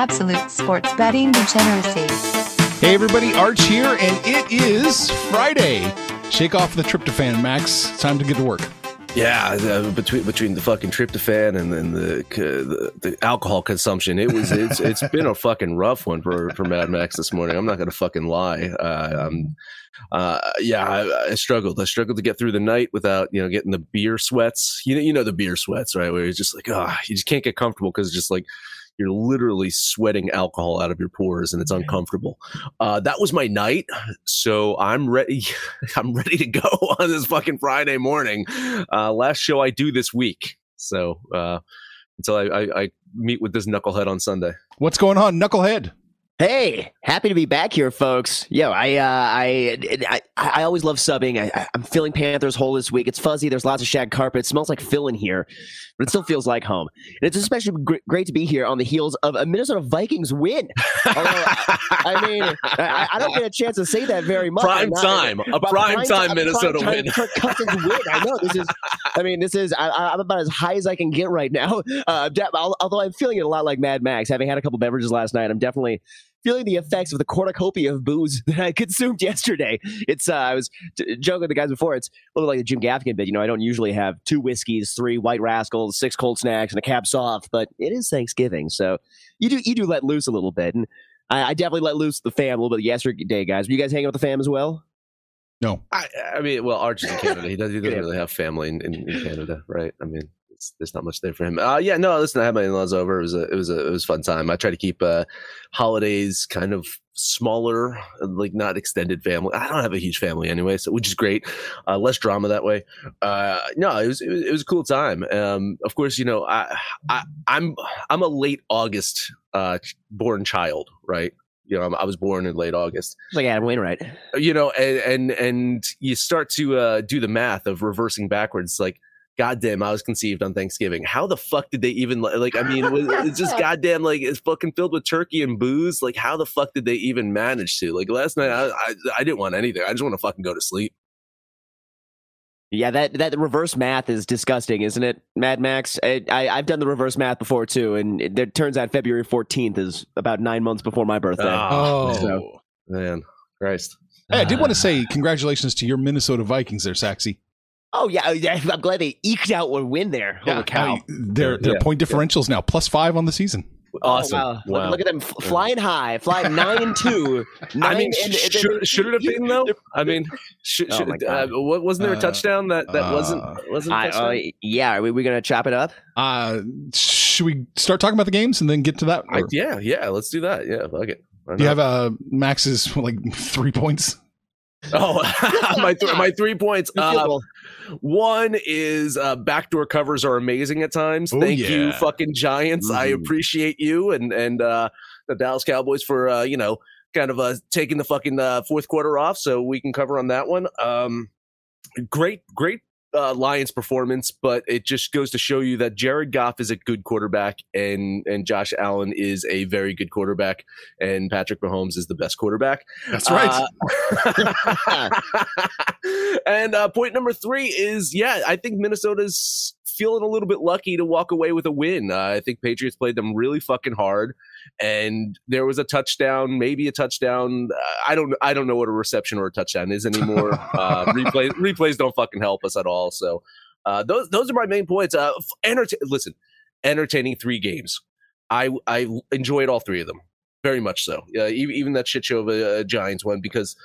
Absolute sports betting degeneracy. Hey everybody, Arch here, and it is Friday. Shake off the tryptophan, Max. It's time to get to work. Yeah, uh, between between the fucking tryptophan and then the, the the alcohol consumption, it was it's it's been a fucking rough one for for Mad Max this morning. I'm not gonna fucking lie. Uh, um, uh, yeah, I, I, struggled. I struggled to get through the night without you know getting the beer sweats. You know, you know the beer sweats, right? Where it's just like, oh, you just can't get comfortable because it's just like you're literally sweating alcohol out of your pores and it's uncomfortable. Uh, that was my night, so I'm ready. I'm ready to go on this fucking Friday morning. Uh, last show I do this week, so uh, until I, I, I meet with this knucklehead on Sunday. What's going on, knucklehead? Hey, happy to be back here, folks. Yo, I, uh, I, I, I always love subbing. I, am feeling Panthers whole this week. It's fuzzy. There's lots of shag carpet. It smells like Phil in here, but it still feels like home. And it's especially gr- great to be here on the heels of a Minnesota Vikings win. Although, I mean, I, I, don't get a chance to say that very much. Prime time, a prime, prime time Minnesota prime win. Kirk Cousins win. I know this is. I mean, this is. I, am about as high as I can get right now. Uh, although I'm feeling it a lot like Mad Max, having had a couple beverages last night. I'm definitely feeling the effects of the cornucopia of booze that I consumed yesterday. It's uh, I was t- joking with the guys before. It's a little like the Jim Gaffigan bit. You know, I don't usually have two whiskeys, three white rascals, six cold snacks, and a cab soft, but it is Thanksgiving, so you do you do let loose a little bit, and I, I definitely let loose the fam a little bit yesterday, guys. Were you guys hanging out with the fam as well? No, I, I mean, well, Archie's in Canada. He doesn't, he doesn't really have family in, in, in Canada, right? I mean, there's not much there for him. Uh, yeah, no, listen, I had my in-laws over. It was a it was a it was a fun time. I try to keep uh, holidays kind of smaller, like not extended family. I don't have a huge family anyway, so which is great. Uh, less drama that way. Uh, no, it was, it was, it was a cool time. Um, of course, you know, I, I I'm I'm a late August uh, born child, right? you know, I was born in late August. Like Adam Wainwright. You know, and and and you start to uh, do the math of reversing backwards. Like, goddamn, I was conceived on Thanksgiving. How the fuck did they even like? I mean, it's just goddamn like it's fucking filled with turkey and booze. Like, how the fuck did they even manage to? Like last night, I I, I didn't want anything. I just want to fucking go to sleep. Yeah, that that reverse math is disgusting, isn't it, Mad Max? I, I have done the reverse math before too, and it, it, turns out February fourteenth is about nine months before my birthday. Oh, so, man, Christ! Hey, I did want to say congratulations to your Minnesota Vikings, there, Saxy. Oh yeah, I'm glad they eked out one win there. Holy yeah, cow! their their yeah, point differentials yeah. now plus five on the season. Awesome! Oh, wow. wow. Look, look, at them flying high, flying nine and two. Nine I mean, and, should, should, it have been though? I mean, should, should, oh uh, wasn't there a uh, touchdown that that uh, wasn't wasn't? I, uh, yeah, are we, we gonna chop it up? Uh, should we start talking about the games and then get to that? I, yeah, yeah, let's do that. Yeah, fuck it. Do you have uh Max's like three points? Oh, my th- my three points. Uh, one is uh, backdoor covers are amazing at times. Ooh, Thank yeah. you, fucking Giants. Mm-hmm. I appreciate you and and uh, the Dallas Cowboys for uh, you know kind of uh, taking the fucking uh, fourth quarter off so we can cover on that one. Um, great, great uh, Lions performance, but it just goes to show you that Jared Goff is a good quarterback and and Josh Allen is a very good quarterback and Patrick Mahomes is the best quarterback. That's right. Uh, and uh, point number three is yeah, I think Minnesota's feeling a little bit lucky to walk away with a win. Uh, I think Patriots played them really fucking hard, and there was a touchdown, maybe a touchdown. I don't, I don't know what a reception or a touchdown is anymore. uh, replays, replays don't fucking help us at all. So uh, those, those are my main points. Uh, listen, entertaining three games. I, I enjoyed all three of them very much so. Uh, even, even that shit show of a, a Giants one because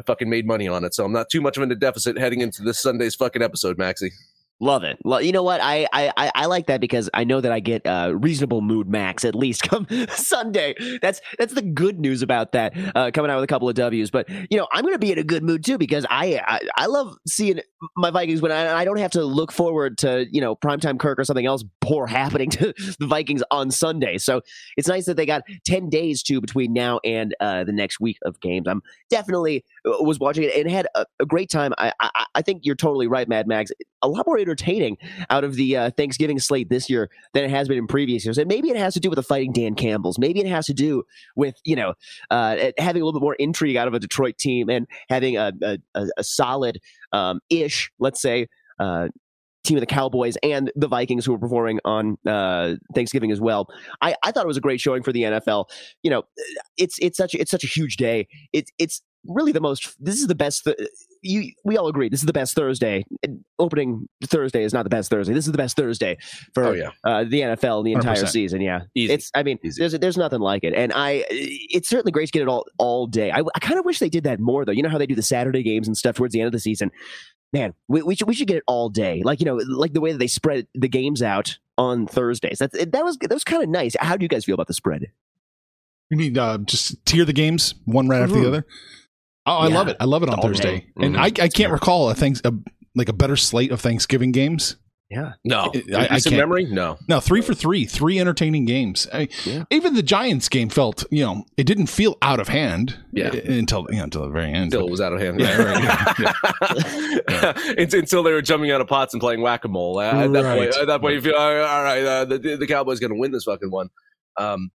I fucking made money on it, so I'm not too much of in a deficit heading into this Sunday's fucking episode, Maxie. Love it. Lo- You know what? I, I I- like that because I know that I get uh, reasonable mood max at least come Sunday. That's that's the good news about that. Uh, coming out with a couple of W's, but you know I'm going to be in a good mood too because I I, I love seeing my Vikings when I, I don't have to look forward to you know primetime Kirk or something else poor happening to the Vikings on Sunday. So it's nice that they got ten days to between now and uh, the next week of games. I'm definitely uh, was watching it and had a, a great time. I, I I think you're totally right, Mad Max. A lot more entertaining out of the uh, Thanksgiving slate this year than it has been in previous years, and maybe it has to do with the fighting Dan Campbells. Maybe it has to do with you know uh, having a little bit more intrigue out of a Detroit team and having a a, a, a solid um, ish, let's say. Uh, Team of the Cowboys and the Vikings, who were performing on uh, Thanksgiving as well. I, I thought it was a great showing for the NFL. You know, it's it's such it's such a huge day. It's it's really the most. This is the best. Th- you we all agree this is the best Thursday. Opening Thursday is not the best Thursday. This is the best Thursday for Oh yeah, uh, the NFL the entire 100%. season. Yeah, Easy. it's. I mean, Easy. there's there's nothing like it, and I. It's certainly great to get it all all day. I, I kind of wish they did that more though. You know how they do the Saturday games and stuff towards the end of the season. Man, we, we should we should get it all day. Like you know, like the way that they spread the games out on Thursdays. That that was that was kind of nice. How do you guys feel about the spread? You mean uh, just tier the games one right after the Mhm. other. Oh, I Yeah. love it. I love it on All day. Thursday, and Mhm. I, I can't recall a things a, like a better slate of Thanksgiving games. Yeah, no, I- I recent can't- memory, no. No, three for three, three entertaining games. I, Yeah. Even the Giants game felt, you know, it didn't feel out of hand. Yeah. until you know, until the very end. Until it was out of hand. Yeah, right, It's until they were jumping out of pots and playing whack a mole. At that point, at that point, you feel all right. all right uh, the, the Cowboys going to win this fucking one. Um,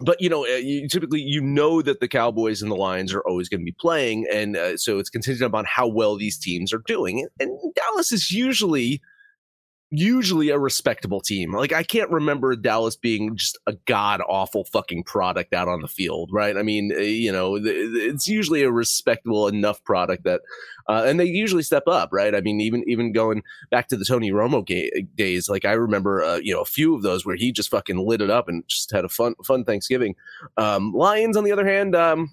but you know, uh, you, typically you know that the Cowboys and the Lions are always going to be playing, and uh, so it's contingent upon how well these teams are doing. And Dallas is usually usually a respectable team. Like I can't remember Dallas being just a god awful fucking product out on the field, right? I mean, uh, you know, it's usually a respectable enough product that, uh, and they usually step up, right? I mean, even even going back to the Tony Romo ga- days, like I remember, uh, you know, a few of those where he just fucking lit it up and just had a fun fun Thanksgiving. Um, Lions, on the other hand, um,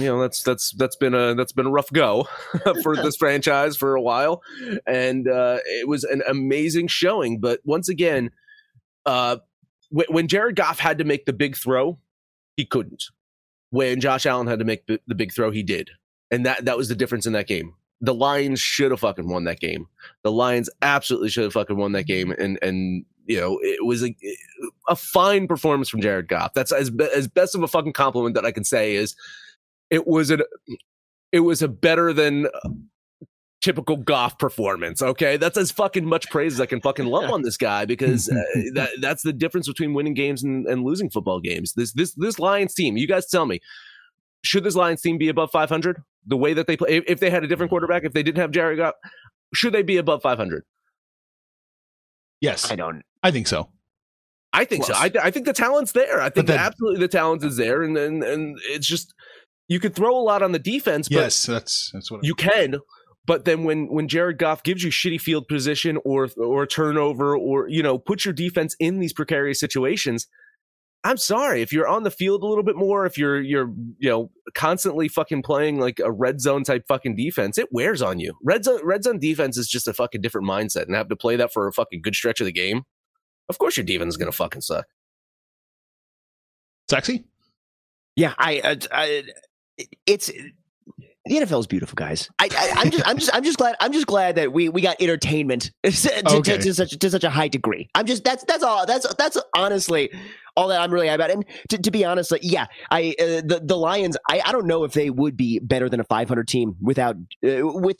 you know that's that's that's been a that's been a rough go for this franchise for a while. And uh it was an amazing showing. But once again uh when, when jared goff had to make the big throw he couldn't. When josh allen had to make the, the big throw he did. And that that was the difference in that game. The lions should have fucking won that game. The lions absolutely should have fucking won that game. And and you know it was a, a fine performance from jared goff. That's as, be- as best of a fucking compliment that i can say is it was an it was a better than typical Goff performance. Okay, that's as fucking much praise as I can fucking lump on this guy because uh, that that's the difference between winning games and, and losing football games. This this this Lions team, you guys tell me, should this Lions team be above 500? The way that they play, if, if they had a different quarterback, if they didn't have Jared Goff, should they be above 500? yes, I don't. I think so. I think so. I, I think the talent's there. I think that- absolutely the talent is there, and and and it's just you could throw a lot on the defense, but Yes, that's that's what you can but then when when Jared Goff gives you shitty field position or or a turnover or you know put your defense in these precarious situations I'm sorry if you're on the field a little bit more if you're you're you know constantly fucking playing like a red zone type fucking defense it wears on you. Red zone red zone defense is just a fucking different mindset and have to play that for a fucking good stretch of the game. Of course your defense is going to fucking suck. Sexy. Yeah, I, uh, I it's the NFL is beautiful, guys. I, I'm just, I'm just, I'm just glad, I'm just glad that we we got entertainment to, to- to, such to such a high degree. I'm just that's that's all that's that's honestly all that I'm really about. And to, to be honest, like yeah, I uh, the the Lions, I I don't know if they would be better than a 500 team without uh, with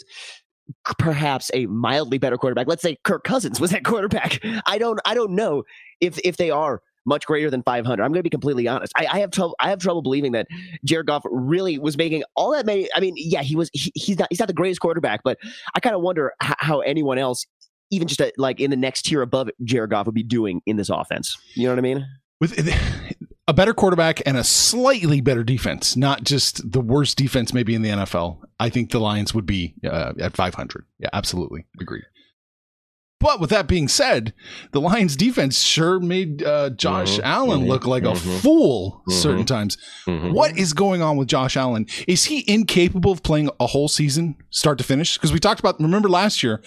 perhaps a mildly better quarterback. Let's say Kirk Cousins was that quarterback. I don't I don't know if if they are much greater than 500. I'm going to be completely honest. I, I have trouble. I have trouble believing that Jared Goff really was making all that many. I mean, yeah, he was. He, he's not. He's not the greatest quarterback, but I kind of wonder h- how anyone else, even just a, like in the next tier above Jared Goff, would be doing in this offense. You know what I mean? with a better quarterback and a slightly better defense, not just the worst defense maybe in the NFL. I think the Lions would be uh, at 500. Yeah, absolutely. Agreed. But with that being said, the Lions defense sure made uh, Josh Mhm, Allen mhm, look like a mhm, fool mhm. certain times. Mhm. What is going on with Josh Allen? Is he incapable of playing a whole season, start to finish? Because we talked about, remember last year,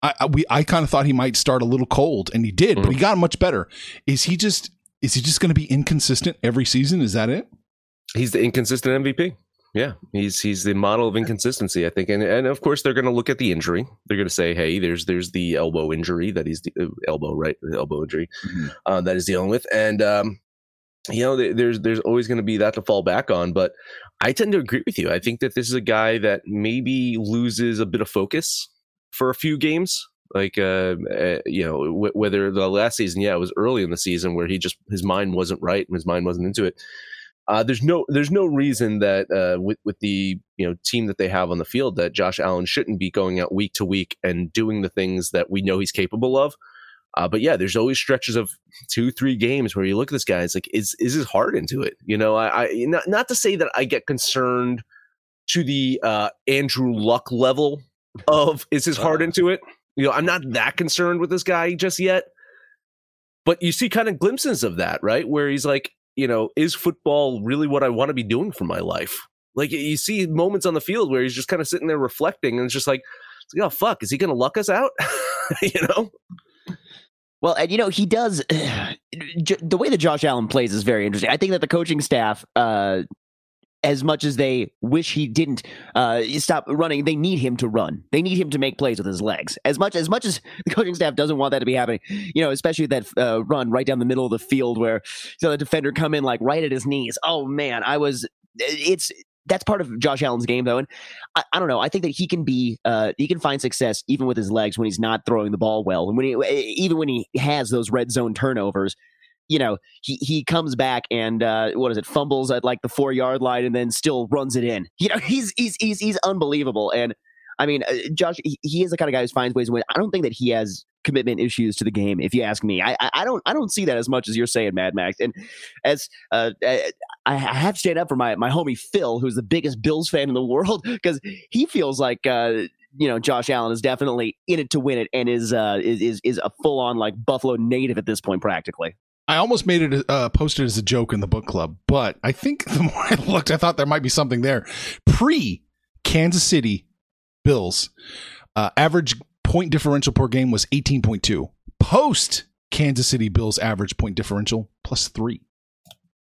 I, I we I kind of thought he might start a little cold, and he did, but he Mm-hmm. got much better. Is he just is he just going to be inconsistent every season? Is that it? He's the inconsistent MVP. Yeah, he's he's the model of inconsistency, I think, and and of course they're going to look at the injury. They're going to say, hey, there's there's the elbow injury that he's the uh, elbow right, the elbow injury Mhm. uh, that he's dealing with, and um, you know there- there's there's always going to be that to fall back on. But I tend to agree with you. I think that this is a guy that maybe loses a bit of focus for a few games. Like uh, uh you know, w- whether the last season, yeah, it was early in the season where he just his mind wasn't right and his mind wasn't into it. Uh, there's no there's no reason that uh, with with the you know team that they have on the field that Josh Allen shouldn't be going out week to week and doing the things that we know he's capable of. Uh, but yeah, there's always stretches of two three games where you look at this guy. It's like is is his heart into it? You know, I, I not not to say that I get concerned to the uh, Andrew Luck level of is his heart into it. You know, I'm not that concerned with this guy just yet. But you see kind of glimpses of that, right? Where he's like, you know, is football really what I want to be doing for my life? Like you see moments on the field where he's just kind of sitting there reflecting and it's just like, oh fuck, is he gonna luck us out? you know? Well, and you know he does. the way that Josh Allen plays is very interesting. I think that the coaching staff, uh, as much as they wish he didn't uh, stop running, they need him to run. They need him to make plays with his legs. As much as much as the coaching staff doesn't want that to be happening, you know, especially that uh, run right down the middle of the field where you know, the defender come in like right at his knees. Oh man, I was. It's that's part of Josh Allen's game though, and I, I don't know. I think that he can be uh, he can find success even with his legs when he's not throwing the ball well, and when he even when he has those red zone turnovers. You know, he he comes back and uh, what is it? Fumbles at like the four yard line and then still runs it in. You know, he's he's he's he's unbelievable. And I mean, uh, Josh, he, is the kind of guy who finds ways to win. I don't think that he has commitment issues to the game. If you ask me, I I, don't I don't see that as much as you're saying, Mad Max. And as uh, I, I have to stand up for my my homie Phil, who's the biggest Bills fan in the world, because he feels like. Uh, you know, Josh Allen is definitely in it to win it, and is uh, is, is a full on like Buffalo native at this point, practically. I almost made it uh, posted as a joke in the book club, but I think the more I looked, I thought there might be something there. Pre Kansas City Bills uh, average point differential per game was eighteen point two. Post Kansas City Bills average point differential plus three.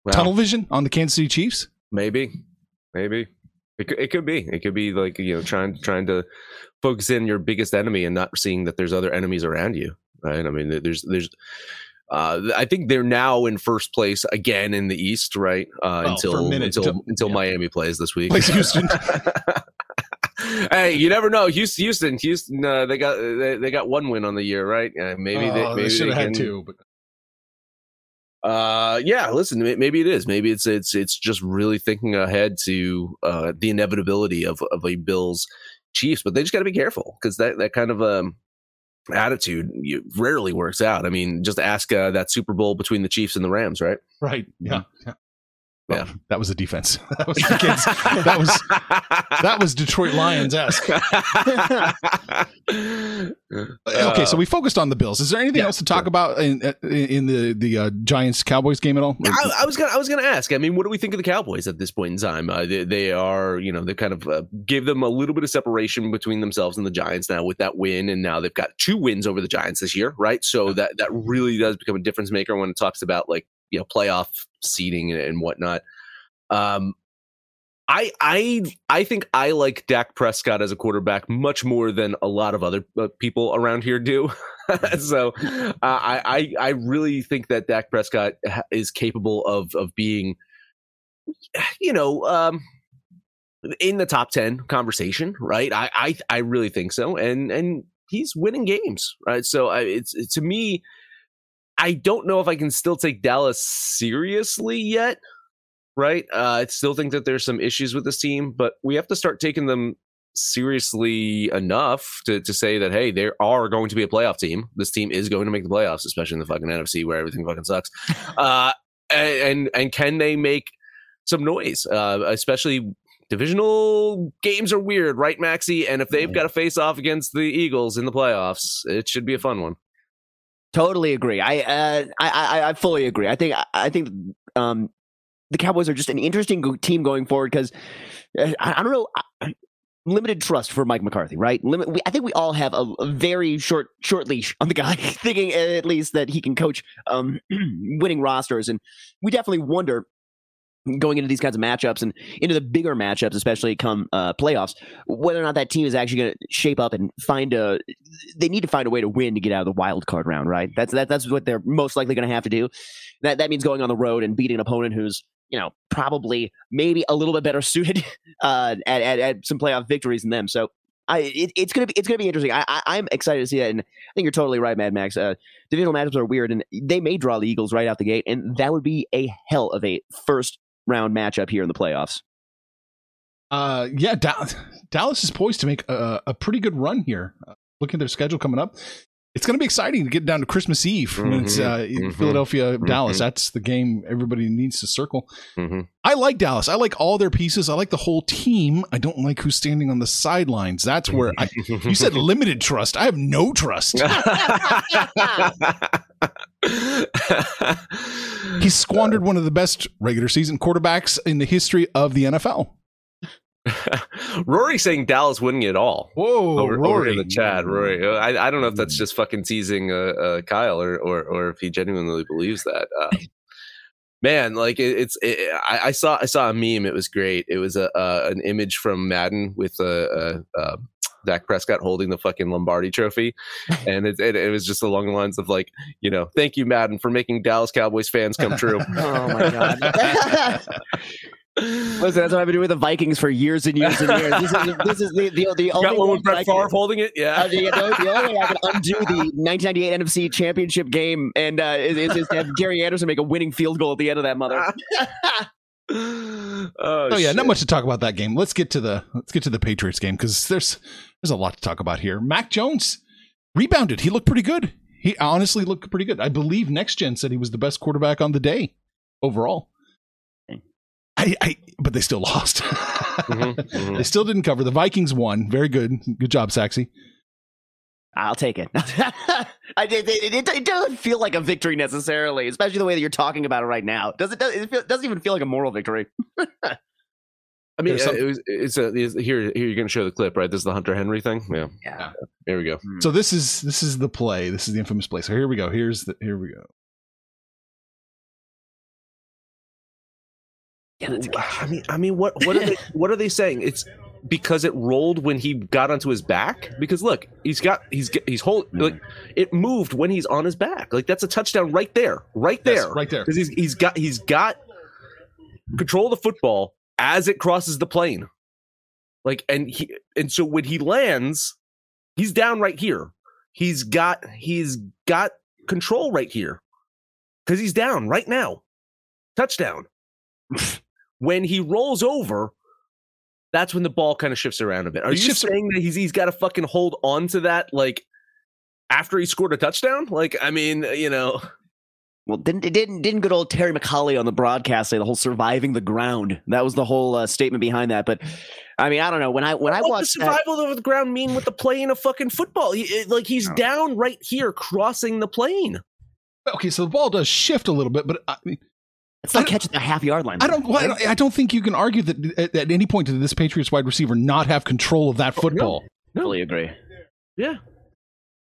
Wow. Tunnel vision on the Kansas City Chiefs. Maybe, maybe it could, it could be. It could be like you know trying trying to focus in your biggest enemy and not seeing that there's other enemies around you. Right? I mean, there's there's. Uh, I think they're now in first place again in the East, right? Uh, a until minute, until until- until yeah. Miami plays this week. Plays Houston. hey, you never know. Houston, Houston, Houston. Uh, they got they, they got one win on the year, right? Uh, maybe they, Oh, maybe should have had two. But uh, yeah. Listen, maybe it is. Maybe it's it's it's just really thinking ahead to uh, the inevitability of of a Bills Chiefs, but they just got to be careful because that that kind of um attitude you, rarely works out. I mean, just ask uh, that Super Bowl between the Chiefs and the Rams, right? right, yeah, yeah. Yeah. That was the defense. That was the kids. that was that was Detroit Lions esque. Okay, so we focused on the Bills. Is there anything Uh, yeah, else to talk sure. about in in the the uh, Giants Cowboys game at all? I, I was gonna, I was gonna ask. I mean, what do we think of the Cowboys at this point in time? Uh, they, they are, you know, they kind of uh, give them a little bit of separation between themselves and the Giants now with that win, and now they've got two wins over the Giants this year, right? So that that really does become a difference maker when it talks about like you know playoff seeding and, whatnot. Um, I I I think I like Dak Prescott as a quarterback much more than a lot of other uh, people around here do. so uh, I, I I really think that Dak Prescott is capable of of being, you know, um, in the top ten conversation, right? I I I really think so, and and he's winning games, right? So I, it's it, to me. I don't know if I can still take Dallas seriously yet, right? Uh, I still think that there's some issues with this team, but we have to start taking them seriously enough to, to say that hey, they are going to be a playoff team. This team is going to make the playoffs, especially in the fucking NFC where everything fucking sucks. Uh, and, and and can they make some noise? Uh, especially divisional games are weird, right, Maxi? And if they've got to face off against the Eagles in the playoffs, it should be a fun one. Totally agree. I uh, I, I I fully agree. I think I think um, the Cowboys are just an interesting team going forward because I, I don't know. I, limited trust for Mike McCarthy, right? Limit. We, I think we all have a, a, very short short leash on the guy, thinking at least that he can coach um, winning rosters, and we definitely wonder going into these kinds of matchups and into the bigger matchups, especially come uh, playoffs, whether or not that team is actually going to shape up and find a. They need to find a way to win to get out of the wild card round, right? That's that, that's what they're most likely going to have to do. That that means going on the road and beating an opponent who's you know probably maybe a little bit better suited uh, at, at, at some playoff victories than them. So I, it, it's gonna be it's gonna be interesting. I, I am excited to see that, and I think you're totally right, Mad Max. Uh, divisional matchups are weird, and they may draw the Eagles right out the gate, and that would be a hell of a first round matchup here in the playoffs. Uh, yeah, da- Dallas is poised to make a, a pretty good run here. Uh, looking at their schedule coming up, it's going to be exciting to get down to Christmas Eve mm-hmm, it's uh, mm-hmm, Philadelphia, mm-hmm. Dallas. That's the game everybody needs to circle. Mm-hmm. I like Dallas. I like all their pieces. I like the whole team. I don't like who's standing on the sidelines. That's where I, you said limited trust. I have no trust. he squandered one of the best regular season quarterbacks in the history of the NFL. Rory saying Dallas winning it all. Whoa, over, Rory. over in the chat, Rory. I, I don't know if that's just fucking teasing uh, uh, Kyle or, or or if he genuinely believes that. Uh, man, like it, it's. It, I, I, saw I saw a meme. It was great. It was a an image from Madden with a, a, a Dak Prescott holding the fucking Lombardi trophy. And it, it, it, was just along the lines of like, you know, thank you, Madden, for making Dallas Cowboys fans come true. oh my God. Listen, that's what I've been doing with the Vikings for years and years and years. This is, this is the, the, the only Got one with Brett Favre holding it. Yeah. Uh, the, the, only way I can undo the 1998 NFC Championship game and uh, is, is, is to have Gary Anderson make a winning field goal at the end of that mother. oh, oh, yeah, shit. not much to talk about that game. Let's get to the let's get to the Patriots game because there's there's a lot to talk about here. Mac Jones rebounded. He looked pretty good. He honestly looked pretty good. I believe Next Gen said he was the best quarterback on the day overall. I, I, but they still lost. mm-hmm, mm-hmm. They still didn't cover. The Vikings won. Very good. Good job, Saxy. I'll take it. I, it, it, it, doesn't feel like a victory necessarily, especially the way that you're talking about it right now. Does it? Does it feel, doesn't even feel like a moral victory. I mean, some, it was, it's a it's, here. Here you're going to show the clip, right? This is the Hunter Henry thing. Yeah, yeah. Here we go. So this is this is the play. This is the infamous play. So here we go. Here's the here we go. I mean, I mean, what what are they what are they saying? It's because it rolled when he got onto his back. Because look, he's got he's he's hold mm-hmm. like it moved when he's on his back. Like that's a touchdown right there, right there, yes, right there. Because he's he's got he's got control of the football as it crosses the plane. Like and he and so when he lands, he's down right here. He's got he's got control right here because he's down right now. Touchdown. when he rolls over, that's when the ball kind of shifts around a bit. Are it you saying that he's he's got to fucking hold on to that like after he scored a touchdown? Like, I mean, you know. Well, didn't didn't didn't good old Terry McAulay on the broadcast say the whole surviving the ground? That was the whole uh, statement behind that. But I mean, I don't know when I when what I watched the survival that, of the ground mean with the playing of fucking football? He, it, like he's down right here, crossing the plane. Okay, so the ball does shift a little bit, but I mean, it's like catching the half yard line. I don't, I don't. I don't think you can argue that at, at, any point did this Patriots wide receiver not have control of that football. no, fully agree. Yeah,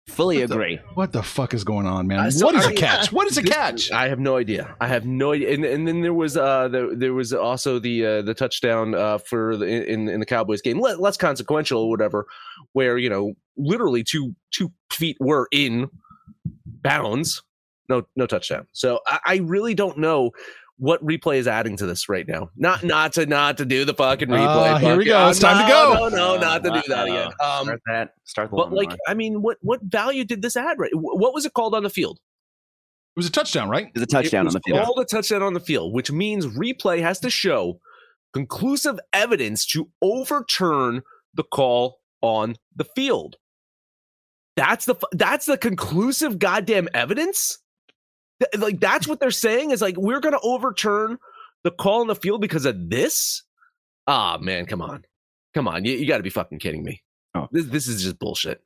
fully what agree. The, what the fuck is going on, man? what is a catch? What is a catch? I have no idea. I have no idea. And, and then there was uh the, there was also the uh, the touchdown uh for the in in the Cowboys game, less consequential or whatever, where you know literally two two feet were in bounds no no touchdown. So I, I, really don't know what replay is adding to this right now. Not not to not to do the fucking replay. Uh, here we go. It's time no, to go. No, no, not to do that again. Um, start that. Start the But like, I mean, what what value did this add? Right? What was it called on the field? It was a touchdown, right? It was a touchdown on the field. All the touchdown on the field, which means replay has to show conclusive evidence to overturn the call on the field. That's the that's the conclusive goddamn evidence like that's what they're saying is like we're going to overturn the call in the field because of this. Ah, oh, man, come on, come on, you, you got to be fucking kidding me. Oh. This this is just bullshit.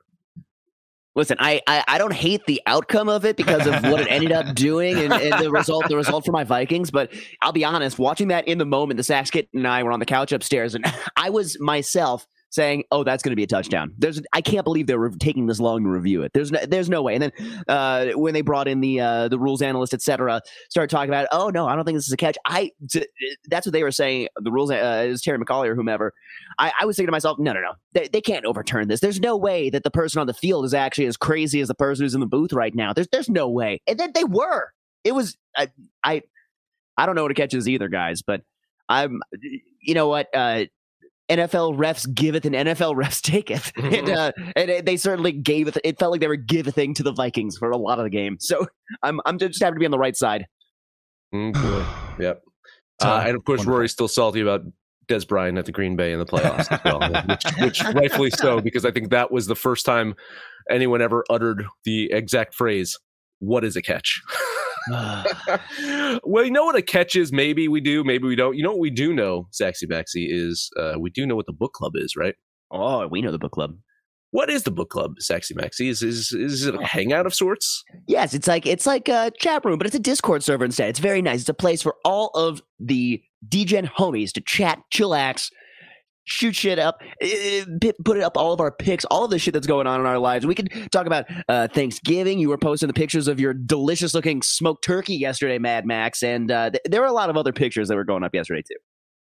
Listen, I, I, I don't hate the outcome of it because of what it ended up doing and, and, the result the result for my Vikings. But I'll be honest, watching that in the moment, the Sax Kit and I were on the couch upstairs, and I was myself saying, "Oh, that's going to be a touchdown." There's, I can't believe they were taking this long to review it. There's, no, there's no way. And then uh, when they brought in the uh, the rules analyst, etc., started talking about, "Oh no, I don't think this is a catch." I, t- that's what they were saying. The rules uh, is Terry McAulay or whomever. I, I was thinking to myself, "No, no, no, they, they can't overturn this. There's no way that the person on the field is actually as crazy as the person who's in the booth right now. There's, there's no way." And then they were. It was, I, I, I don't know what a catch is either, guys, but I'm, you know what? Uh, NFL refs giveth and NFL refs taketh, and, uh, and they certainly gave it. It felt like they were giving a thing to the Vikings for a lot of the game. So I'm I'm just happy to be on the right side. Mm, boy. yep. Uh, and of course, Rory's still salty about Dez Bryant at the Green Bay in the playoffs as well, which, which rightfully so, because I think that was the first time anyone ever uttered the exact phrase, "What is a catch?" well, you know what a catch is? Maybe we do, maybe we don't. You know what we do know, Zaxy Baxy, is uh, we do know what the book club is, right? Oh, we know the book club. What is the book club, Sexy Maxi? Is, is is it a hangout of sorts? Yes, it's like it's like a chat room, but it's a Discord server instead. It's very nice. It's a place for all of the DGen homies to chat, chillax, shoot shit up, eh, eh, put it up all of our pics, all of the shit that's going on in our lives. We can talk about uh, Thanksgiving. You were posting the pictures of your delicious looking smoked turkey yesterday, Mad Max, and uh, th- there were a lot of other pictures that were going up yesterday too.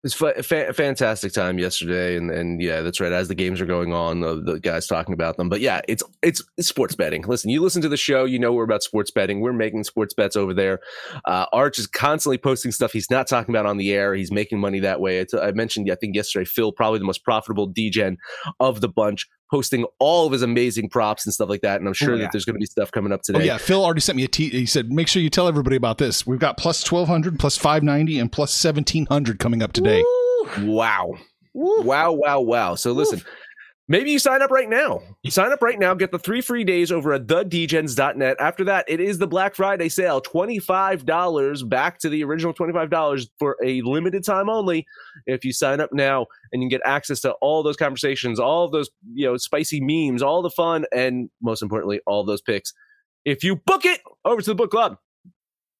It's fa- fa- fantastic time yesterday, and and yeah, that's right. As the games are going on, the, the, guys talking about them. But yeah, it's, it's, it's sports betting. Listen, you listen to the show, you know we're about sports betting. We're making sports bets over there. Uh, Arch is constantly posting stuff he's not talking about on the air. He's making money that way. It's, I mentioned, I think yesterday, Phil probably the most profitable DGen of the bunch posting all of his amazing props and stuff like that. And I'm oh, sure oh, yeah. that there's going to be stuff coming up oh, today. Oh, yeah. Phil already sent me a t. He said, make sure you tell everybody about this. We've got plus 1200, plus 590, and plus 1700 coming up today. Woo! Wow. Woo! Wow, wow, wow. So listen, Maybe you sign up right now. You sign up right now, get the three free days over at thedgens.net. After that, it is the Black Friday sale $25 back to the original $25 for a limited time only. If you sign up now and you get access to all those conversations, all of those, you know, spicy memes, all the fun, and most importantly, all those picks. If you book it over to the book club,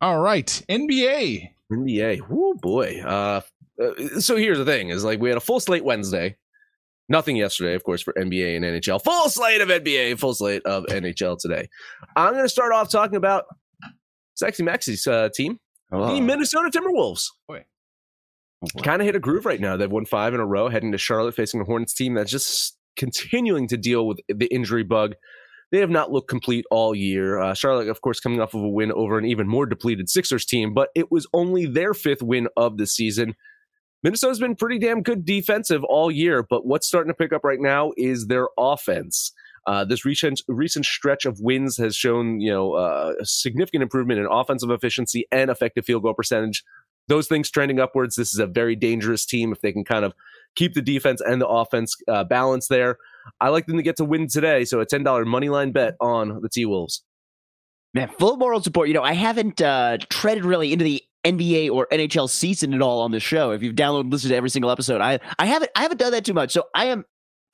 All right, NBA. NBA. Oh boy. Uh, uh, so here's the thing: is like we had a full slate Wednesday. Nothing yesterday, of course, for NBA and NHL. Full slate of NBA, full slate of NHL today. I'm going to start off talking about Sexy Maxi's uh, team, oh. the Minnesota Timberwolves. Boy. Oh, kind of hit a groove right now. They've won five in a row, heading to Charlotte, facing a Hornets team that's just continuing to deal with the injury bug they have not looked complete all year. Uh, Charlotte, of course, coming off of a win over an even more depleted Sixers team, but it was only their fifth win of the season. Minnesota's been pretty damn good defensive all year, but what's starting to pick up right now is their offense. Uh, this recent recent stretch of wins has shown, you know, uh, a significant improvement in offensive efficiency and effective field goal percentage. Those things trending upwards. This is a very dangerous team if they can kind of keep the defense and the offense uh, balance there. I like them to get to win today. So a $10 money line bet on the T Wolves. Man, full moral support. You know, I haven't uh, treaded really into the NBA or NHL season at all on the show. If you've downloaded and listened to every single episode, I I haven't I haven't done that too much. So I am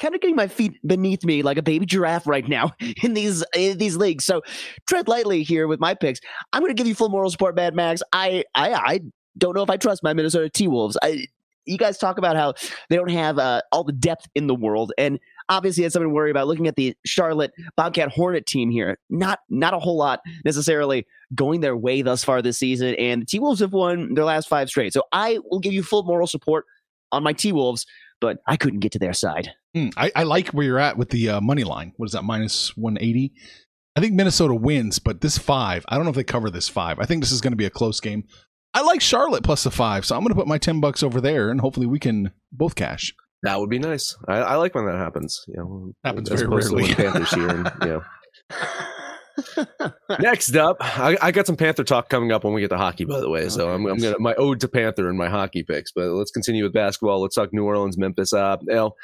kind of getting my feet beneath me like a baby giraffe right now in these in these leagues. So tread lightly here with my picks. I'm going to give you full moral support, Mad Max. I I I don't know if I trust my Minnesota T Wolves. I you guys talk about how they don't have uh, all the depth in the world, and obviously that's something to worry about. Looking at the Charlotte Bobcat Hornet team here, not not a whole lot necessarily going their way thus far this season, and the T Wolves have won their last five straight. So I will give you full moral support on my T Wolves, but I couldn't get to their side. Hmm, I, I like where you're at with the uh, money line. What is that? Minus 180. I think Minnesota wins, but this five, I don't know if they cover this five. I think this is going to be a close game. I like Charlotte plus the five, so I'm going to put my 10 bucks over there and hopefully we can both cash. That would be nice. I, I like when that happens. You know, Happens very to rarely. when Panthers here. And, you know. Next up, I, I got some Panther talk coming up when we get to hockey. By the way, so I'm, I'm gonna my ode to Panther and my hockey picks. But let's continue with basketball. Let's talk New Orleans, Memphis. Uh, you know,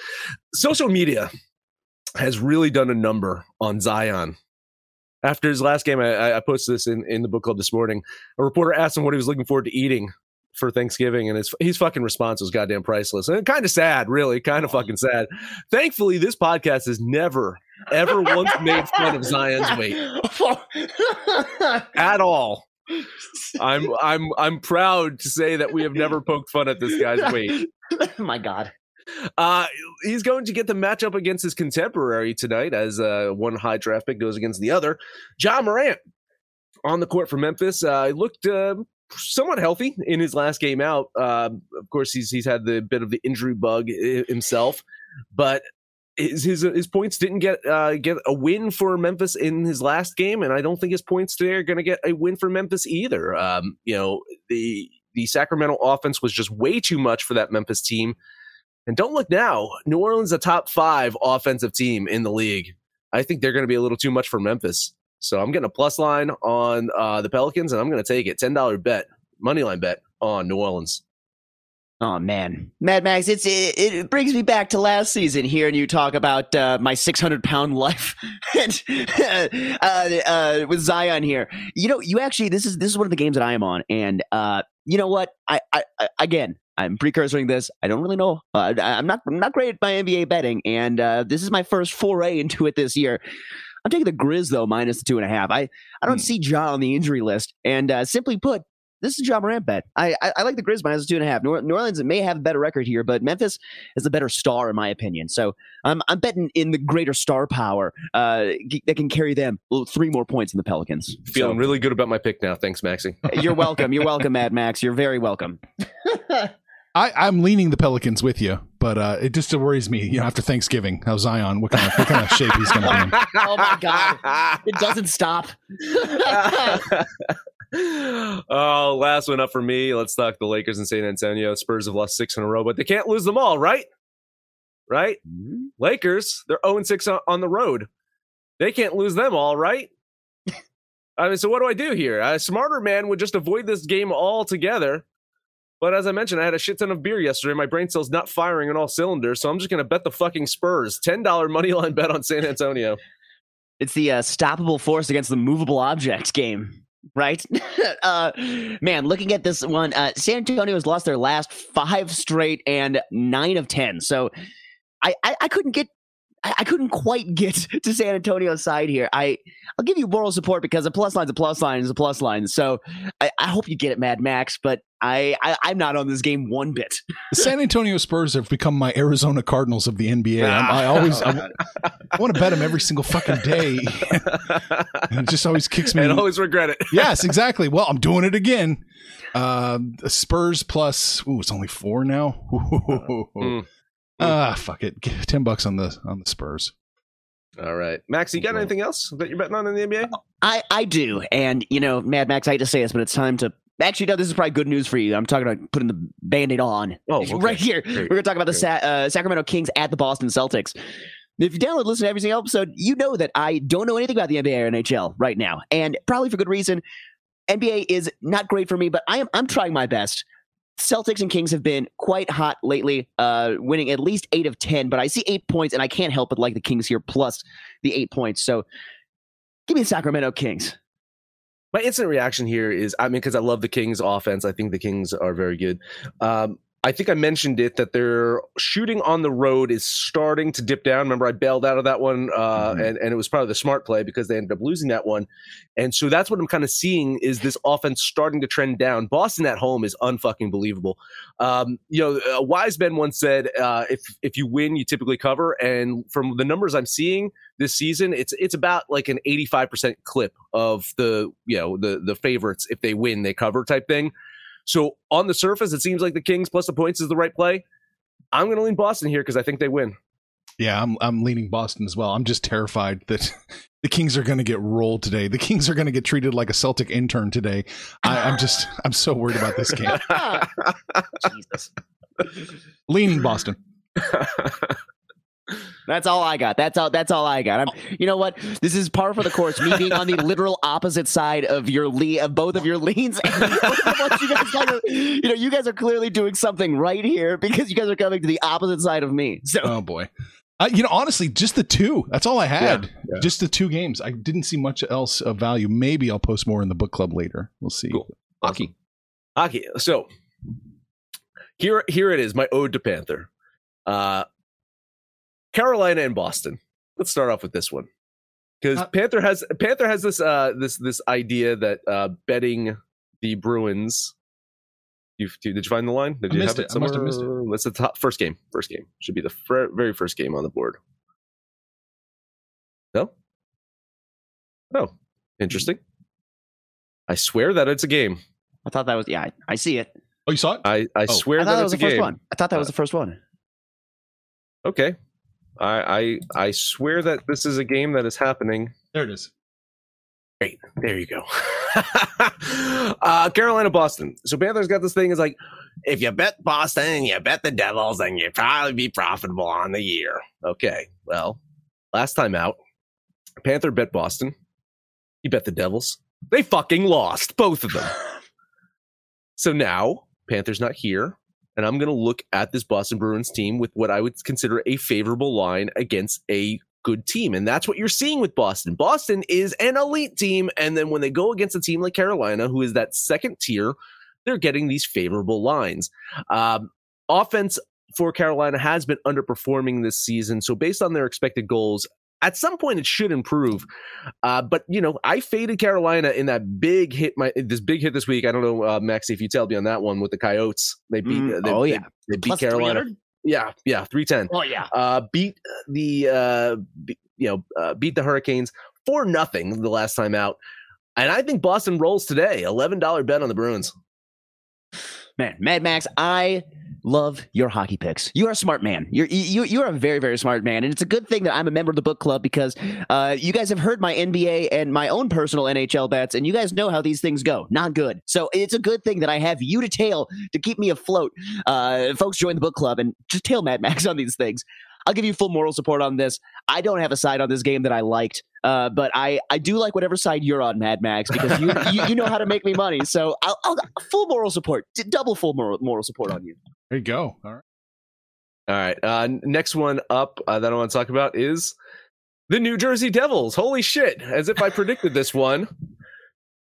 social media has really done a number on Zion. After his last game, I, I posted this in, in the book club this morning. A reporter asked him what he was looking forward to eating for Thanksgiving, and his his fucking response was goddamn priceless and kind of sad, really, kind of fucking sad. Thankfully, this podcast has never ever once made fun of Zion's weight at all. I'm I'm I'm proud to say that we have never poked fun at this guy's weight. my god. Uh, he's going to get the matchup against his contemporary tonight, as uh, one high draft pick goes against the other. Ja Morant on the court for Memphis. Uh, looked uh, somewhat healthy in his last game out. Uh, of course, he's he's had the bit of the injury bug himself, but his his, his points didn't get uh, get a win for Memphis in his last game, and I don't think his points today are going to get a win for Memphis either. Um, you know the the Sacramento offense was just way too much for that Memphis team. And don't look now. New Orleans, a top five offensive team in the league. I think they're going to be a little too much for Memphis. So I'm getting a plus line on uh, the Pelicans, and I'm going to take it. Ten dollar bet, money line bet on New Orleans. Oh man, Mad Max, it's it, it brings me back to last season hearing you talk about uh, my 600 pound life and, uh, uh, with Zion here. You know, you actually this is this is one of the games that I am on, and uh, you know what? I, I, I again. I'm precursoring this. I don't really know. Uh, I- I'm not. I'm not great at my NBA betting, and uh, this is my first foray into it this year. I'm taking the Grizz though, minus the two and a half. I I don't Hmm. see Ja on the injury list, and uh, simply put, this is a Ja Morant bet. I, I I like the Grizz minus two and a half. New, Orleans may have a better record here, but Memphis is the better star in my opinion. So I'm I'm betting in the greater star power uh, g- that can carry them three more points than the Pelicans. Feeling really good about my pick now. Thanks, Maxie. You're welcome. You're welcome, Mad Max. You're very welcome. I, I'm leaning the Pelicans with you, but uh, it just worries me. You know, after Thanksgiving, how Zion, what kind of what kind of shape he's going to be in. Oh my God. It doesn't stop. oh, last one up for me. Let's talk the Lakers and San Antonio. Spurs have lost six in a row, but they can't lose them all, right? Right? Lakers, they're 0 6 on on the road. They can't lose them all, right? I mean, so what do I do here? A smarter man would just avoid this game altogether. But as I mentioned, I had a shit ton of beer yesterday. My brain cell's not firing on all cylinders, so I'm just to bet the fucking Spurs. $10 money line bet on San Antonio. It's the uh, stoppable force against the movable object game, right? uh, man, looking at this one, uh, San Antonio has lost their last five straight and nine of ten. So I, I, I couldn't get. I I couldn't quite get to San Antonio's side here. I I'll give you moral support because a plus line's a plus line is a plus line. So I, I hope you get it, Mad Max. But I, I I'm not on this game one bit. The San Antonio Spurs have become my Arizona Cardinals of the NBA. I'm, I always I, want to bet them every single fucking day. and it just always kicks me. and always regret it. yes, exactly. Well, I'm doing it again. Uh, the Spurs plus. Ooh, it's only four now. Mm. Ah, fuck it. Ten bucks on the on the Spurs. All right. Max, you got anything else that you're betting on in the NBA? I, I do. And, you know, Mad Max, I hate to say this, but it's time to. Actually, no, this is probably good news for you. I'm talking about putting the band aid on. Oh, okay. right here. Great. We're going to talk about the Sa- uh, Sacramento Kings at the Boston Celtics. If you download, listen to every single episode, you know that I don't know anything about the NBA or NHL right now. And probably for good reason. NBA is not great for me, but I am I'm trying my best. Celtics and Kings have been quite hot lately, uh, winning at least eight of ten. But I see eight points, and I can't help but like the Kings here plus the eight points. So give me the Sacramento Kings. My instant reaction here is, I mean, because I love the Kings' offense. I think the Kings are very good. Um, I think I mentioned it that their shooting on the road is starting to dip down. Remember, I bailed out of that one, uh, Mhm. and and it was probably the smart play because they ended up losing that one. And so that's what I'm kind of seeing is this offense starting to trend down. Boston at home is unfucking believable. Um, you know, a wise man once said, uh, "If if you win, you typically cover." And from the numbers I'm seeing this season, it's it's about like an 85% clip of the you know the the favorites. If they win, they cover type thing. So on the surface, it seems like the Kings plus the points is the right play. I'm going to lean Boston here because I think they win. Yeah, I'm I'm leaning Boston as well. I'm just terrified that the Kings are going to get rolled today. The Kings are going to get treated like a Celtic intern today. I, I'm just I'm so worried about this game. Jesus. leaning Boston. That's all I got. That's all. That's all I got. I'm, you know what? This is par for the course. Me being on the literal opposite side of your le- of both of your leans. And both of what you guys kind of- you know, you guys are clearly doing something right here because you guys are coming to the opposite side of me. So Oh boy. Uh, you know, honestly, just the two. That's all I had. Yeah, yeah. Just the two games. I didn't see much else of value. Maybe I'll post more in the book club later. We'll see. Cool. Hockey. Hockey. So here, here it is. My ode to Panther. Uh, Carolina and Boston. Let's start off with this one because Uh, Panther has Panther has this uh this this idea that uh betting the Bruins. You did you find the line? Did I you missed have it. I must have missed it. That's the top first game. First game should be the fir- very first game on the board. No. Oh, interesting. I swear that it's a game. I thought that was yeah. I, I see it. Oh, you saw it? I, I Oh. swear I thought that that it's was a the first one. I thought that was the first one. Okay. I, I I swear that this is a game that is happening. There it is. Great. There you go. uh, Carolina, Boston. So Panthers got this thing is like, if you bet Boston and you bet the Devils, then you probably be profitable on the year. Okay. Well, last time out, Panther bet Boston. He bet the Devils. They fucking lost, both of them. So now Panthers not here, and I'm going to look at this Boston Bruins team with what I would consider a favorable line against a good team, and that's what you're seeing with Boston. Boston is an elite team, and then when they go against a team like Carolina, who is that second tier, they're getting these favorable lines. Um, offense for Carolina has been underperforming this season, so based on their expected goals. At some point, it should improve, uh, but you know I faded Carolina in that big hit. My this big hit this week. I don't know, uh, Maxie, if you tell me on that one with the Coyotes. They beat. Mm, they, oh, they- yeah. they, beat Plus Carolina. 300? Yeah, yeah, three ten. Oh yeah. Uh, beat the uh, be, you know uh, beat the Hurricanes for nothing the last time out, and I think Boston rolls today. Eleven dollar bet on the Bruins. Man, Mad Max, I love your hockey picks. You are a smart man. You're you you are a very very smart man, and it's a good thing that I'm a member of the book club because uh, you guys have heard my NBA and my own personal NHL bets, and you guys know how these things go. Not good. So it's a good thing that I have you to tail to keep me afloat. Uh, folks, join the book club and just tail Mad Max on these things. I'll give you full moral support on this. I don't have a side on this game that I liked, uh, but I, I do like whatever side you're on, Mad Max, because you you, you know how to make me money. So I'll, I'll full moral support, double full moral, moral support on you. There you go. All right. All right. Uh, next one up uh, that I want to talk about is the New Jersey Devils. Holy shit! As if I predicted this one.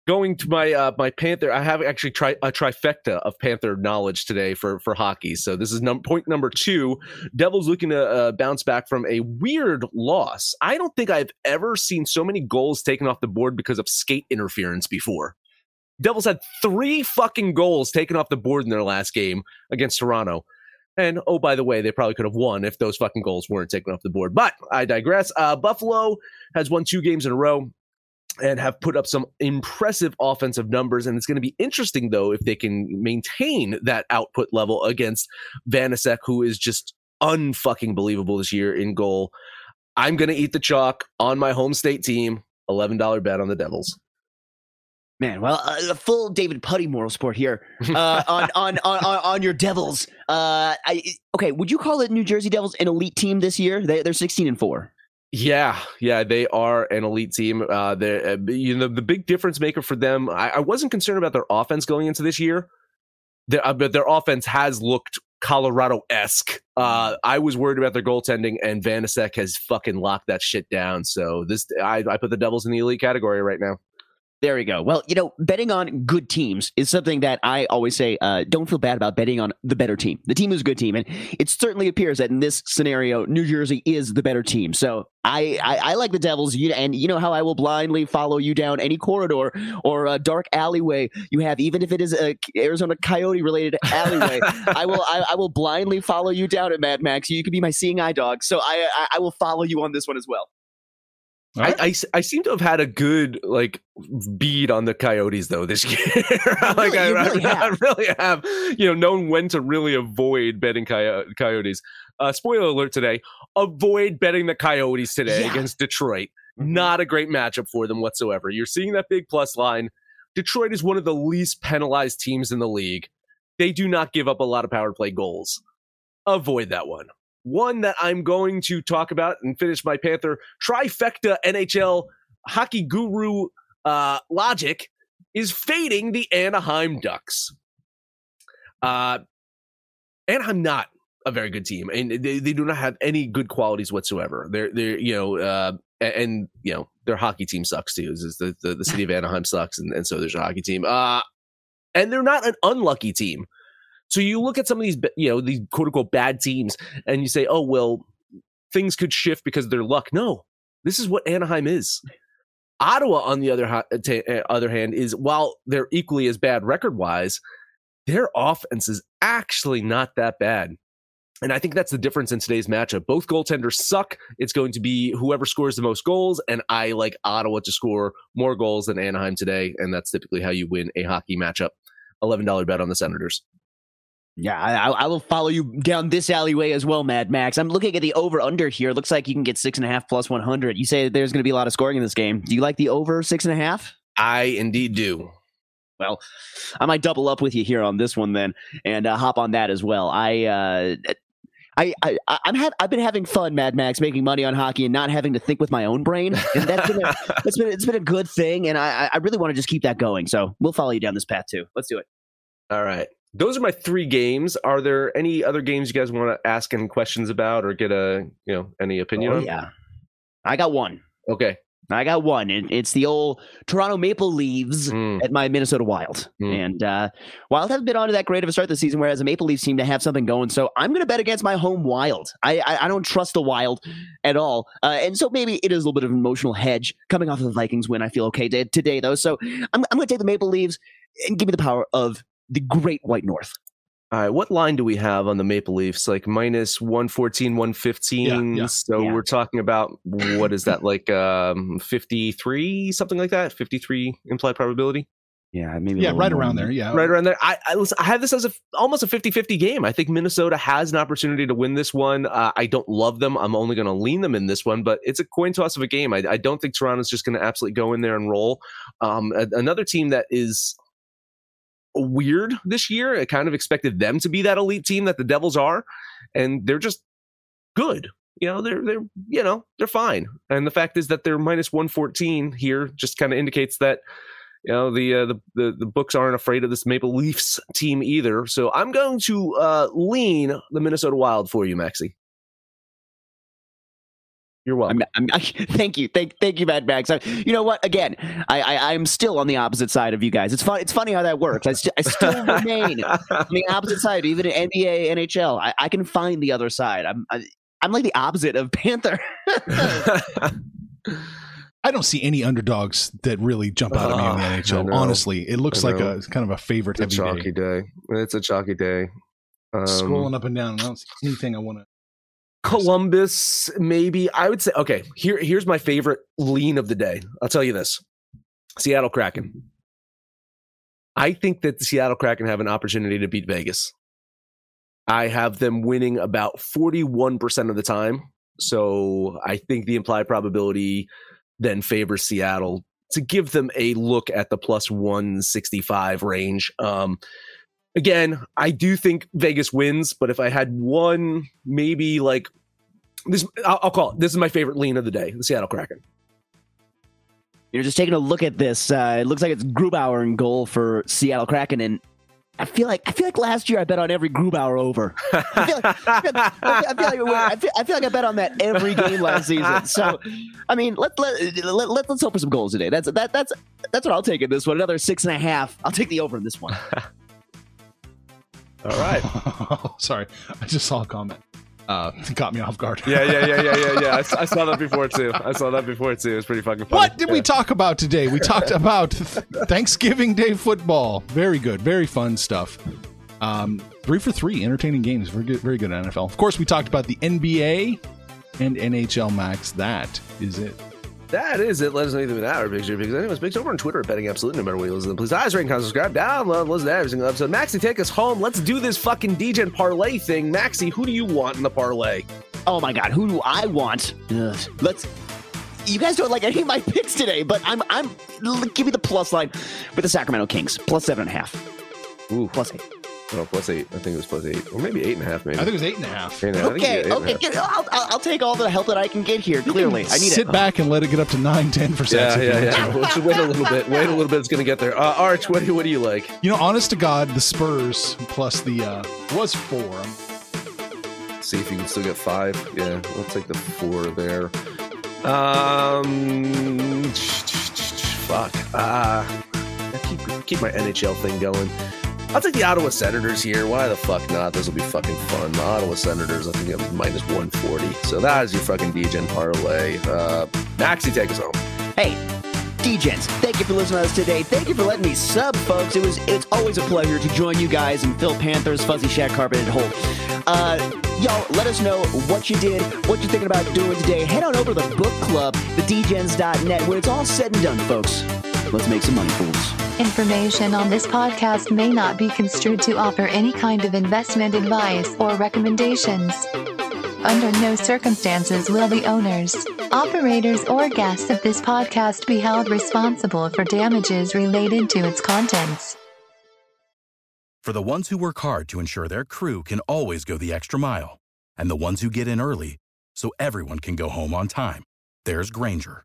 Going to my uh, my Panther, I have actually tri- a trifecta of Panther knowledge today for for hockey. So this is num- point number two. Devils looking to uh, bounce back from a weird loss. I don't think I've ever seen so many goals taken off the board because of skate interference before. Devils had three fucking goals taken off the board in their last game against Toronto. And oh, by the way, they probably could have won if those fucking goals weren't taken off the board. But I digress. Uh, Buffalo has won two games in a row and have put up some impressive offensive numbers. And it's going to be interesting, though, if they can maintain that output level against Vanecek, who is just unfucking believable this year in goal. I'm going to eat the chalk on my home state team. $11 bet on the Devils. Man, well, uh, full David Puddy moral support here uh, on, on, on on on your Devils. Uh, I okay. Would you call it New Jersey Devils an elite team this year? They, they're sixteen and four. Yeah, yeah, they are an elite team. Uh, they're, uh, you know, the big difference maker for them. I, I wasn't concerned about their offense going into this year, their, uh, but their offense has looked Colorado esque. Uh, I was worried about their goaltending, and Vanecek has fucking locked that shit down. So this, I, I put the Devils in the elite category right now. There we go. Well, you know, betting on good teams is something that I always say. Uh, don't feel bad about betting on the better team. The team is a good team, and it certainly appears that in this scenario, New Jersey is the better team. So I I, I like the Devils, you, and you know how I will blindly follow you down any corridor or a dark alleyway you have, even if it is a Arizona Coyote related alleyway. I will I, I will blindly follow you down at Mad Max. You can be my seeing eye dog. So I, I I will follow you on this one as well. Right. I, I I seem to have had a good like bead on the Coyotes though this year. like I, I- really I have. really have, you know, known when to really avoid betting Coy- Coyotes. Uh, spoiler alert today: avoid betting the Coyotes today Yeah. against Detroit. Mhm. Not a great matchup for them whatsoever. You're seeing that big plus line. Detroit is one of the least penalized teams in the league. They do not give up a lot of power play goals. Avoid that one. One that I'm going to talk about and finish my Panther trifecta NHL hockey guru uh, logic is fading the Anaheim Ducks. Uh, Anaheim not a very good team, and they, they do not have any good qualities whatsoever. They're they're you know uh, and, and you know their hockey team sucks too. Is the, the the city of Anaheim sucks, and, and so there's a hockey team. Uh, and they're not an unlucky team. So you look at some of these, you know, these quote unquote bad teams, and you say, oh well, things could shift because of their luck. No, this is what Anaheim is. Ottawa, on the other ha- uh, other hand, is while they're equally as bad record wise, their offense is actually not that bad. And I think that's the difference in today's matchup. Both goaltenders suck. It's going to be whoever scores the most goals. And I like Ottawa to score more goals than Anaheim today. And that's typically how you win a hockey matchup. $11 bet on the Senators. Yeah, I, I will follow you down this alleyway as well, Mad Max. I'm looking at the over under here. Looks like you can get six and a half plus 100. You say there's going to be a lot of scoring in this game. Do you like the over six and a half? I indeed do. Well, I might double up with you here on this one then, and uh, hop on that as well. I. Uh, I, I I'm have I've been having fun, Mad Max, making money on hockey and not having to think with my own brain, and that's been a, that's been it's been a good thing, and I I really want to just keep that going. So we'll follow you down this path too. Let's do it. All right. Those are my three games. Are there any other games you guys want to ask any questions about or get a, you know, any opinion Oh, on? yeah, I got one. Okay. I got one. It, it's the old Toronto Maple Leaves Mm. at my Minnesota Wild. Mm. And uh, Wild haven't been on to that great of a start this season, whereas the Maple Leafs seem to have something going. So I'm going to bet against my home Wild. I, I, I don't trust the Wild at all. Uh, and so maybe it is a little bit of an emotional hedge coming off of the Vikings win. I feel okay today, though. So I'm, I'm going to take the Maple Leaves and give me the power of the great White North. All right. What line do we have on the Maple Leafs? Like minus 114, 115. Yeah, yeah. So Yeah. we're talking about what is that like um 53, something like that? 53 implied probability? Yeah, maybe. a yeah, right around than there. Yeah, right around there. I, I, listen, I have this as a almost a 50-50 game. I think Minnesota has an opportunity to win this one. Uh, I don't love them. I'm only going to lean them in this one, but it's a coin toss of a game. I, I don't think Toronto's just going to absolutely go in there and roll. Um, a- another team that is weird this year. I kind of expected them to be that elite team that the Devils are, and they're just good. You know, they're they're you know they're fine. And the fact is that they're minus 114 here just kind of indicates that you know the, uh, the the the books aren't afraid of this Maple Leafs team either. So I'm going to uh, lean the Minnesota Wild for you, Maxi. You're welcome. I'm, I'm, I, thank you, thank, thank you, Mad Max. I, you know what? Again, I, I, I'm still on the opposite side of you guys. It's fun. It's funny how that works. I, st- I still remain on the opposite side, even in NBA, NHL. I, I can find the other side. I'm, I, I'm like the opposite of Panther. I don't see any underdogs that really jump out at me in the Ah, NHL. Honestly, it looks like a kind of a favorite it's a chalky day. day. It's a chalky day. Um, Scrolling up and down, I don't see anything I want to. Columbus, maybe. I would say okay. Here, here's my favorite lean of the day. I'll tell you this: Seattle Kraken. I think that the Seattle Kraken have an opportunity to beat Vegas. I have them winning about 41% of the time. So I think the implied probability then favors Seattle to give them a look at the plus 165 range. Um, again, I do think Vegas wins, but if I had one, maybe like this, I'll, I'll call it. This is my favorite lean of the day: the Seattle Kraken. You're just taking a look at this. Uh, it looks like it's Grubauer in goal for Seattle Kraken, and I feel like I feel like last year I bet on every Grubauer over. I feel like I feel, I feel like I feel, I feel like I bet on that every game last season. So, I mean, let let, let, let us hope for some goals today. That's that that's that's what I'll take in this one. Another six and a half. I'll take the over in this one. All right. Sorry, I just saw a comment. Uh, it caught me off guard. Yeah, yeah, yeah, yeah, yeah, yeah. I saw that before too. I saw that before too. It was pretty fucking funny. What did we talk about today? We talked about Thanksgiving Day football. Very good, very fun stuff. Um, three for three, entertaining games. Very good, very good NFL. Of course, we talked about the NBA and NHL Max. That is it. That is it. Let us know anything with our picture. Because anyways, big over on Twitter at Betting Absolute. No matter where you listen, please eyes, rate, comment, subscribe, download, listen to every single episode. Maxi, take us home. Let's do this fucking DJ parlay thing. Maxi, who do you want in the parlay? Oh my god, who do I want? Ugh. Let's. You guys don't like any of my picks today, but I'm I'm. Give me the plus line with the Sacramento Kings plus seven and a half. Ooh, Plus eight. Oh, plus eight. I think it was plus eight, or maybe eight and a half. Maybe. I think it was eight and a half. Eight and a half. I think Okay, it was eight okay, get- I'll, I'll, I'll take all the help that I can get here. Clearly, I need Sit it. back and let it get up to 9, 10 for Yeah, sacks. if yeah, yeah. to. We'll wait a little bit. Wait a little bit. It's gonna get there. Uh, Arch, what do what do you like? You know, honest to God, the Spurs plus the uh was four. See if you can still get five. Yeah, we'll take the four there. Um, fuck. Uh, keep keep my NHL thing going. I'll take the Ottawa Senators here. Why the fuck not? This will be fucking fun. The Ottawa Senators, I think, have minus 140. So that is your fucking DGen parlay. Uh, Maxie, take us home. Hey, D-Gens, thank you for listening to us today. Thank you for letting me sub, folks. It was it's always a pleasure to join you guys and Phil Panther's fuzzy shag carpeted hole. Uh, y'all, let us know what you did, what you're thinking about doing today. Head on over to the book club, thedgens.net, when it's all said and done, folks. Let's make some money, fools. Information on this podcast may not be construed to offer any kind of investment advice or recommendations. Under no circumstances will the owners, operators, or guests of this podcast be held responsible for damages related to its contents. For the ones who work hard to ensure their crew can always go the extra mile, and the ones who get in early so everyone can go home on time, there's Grainger,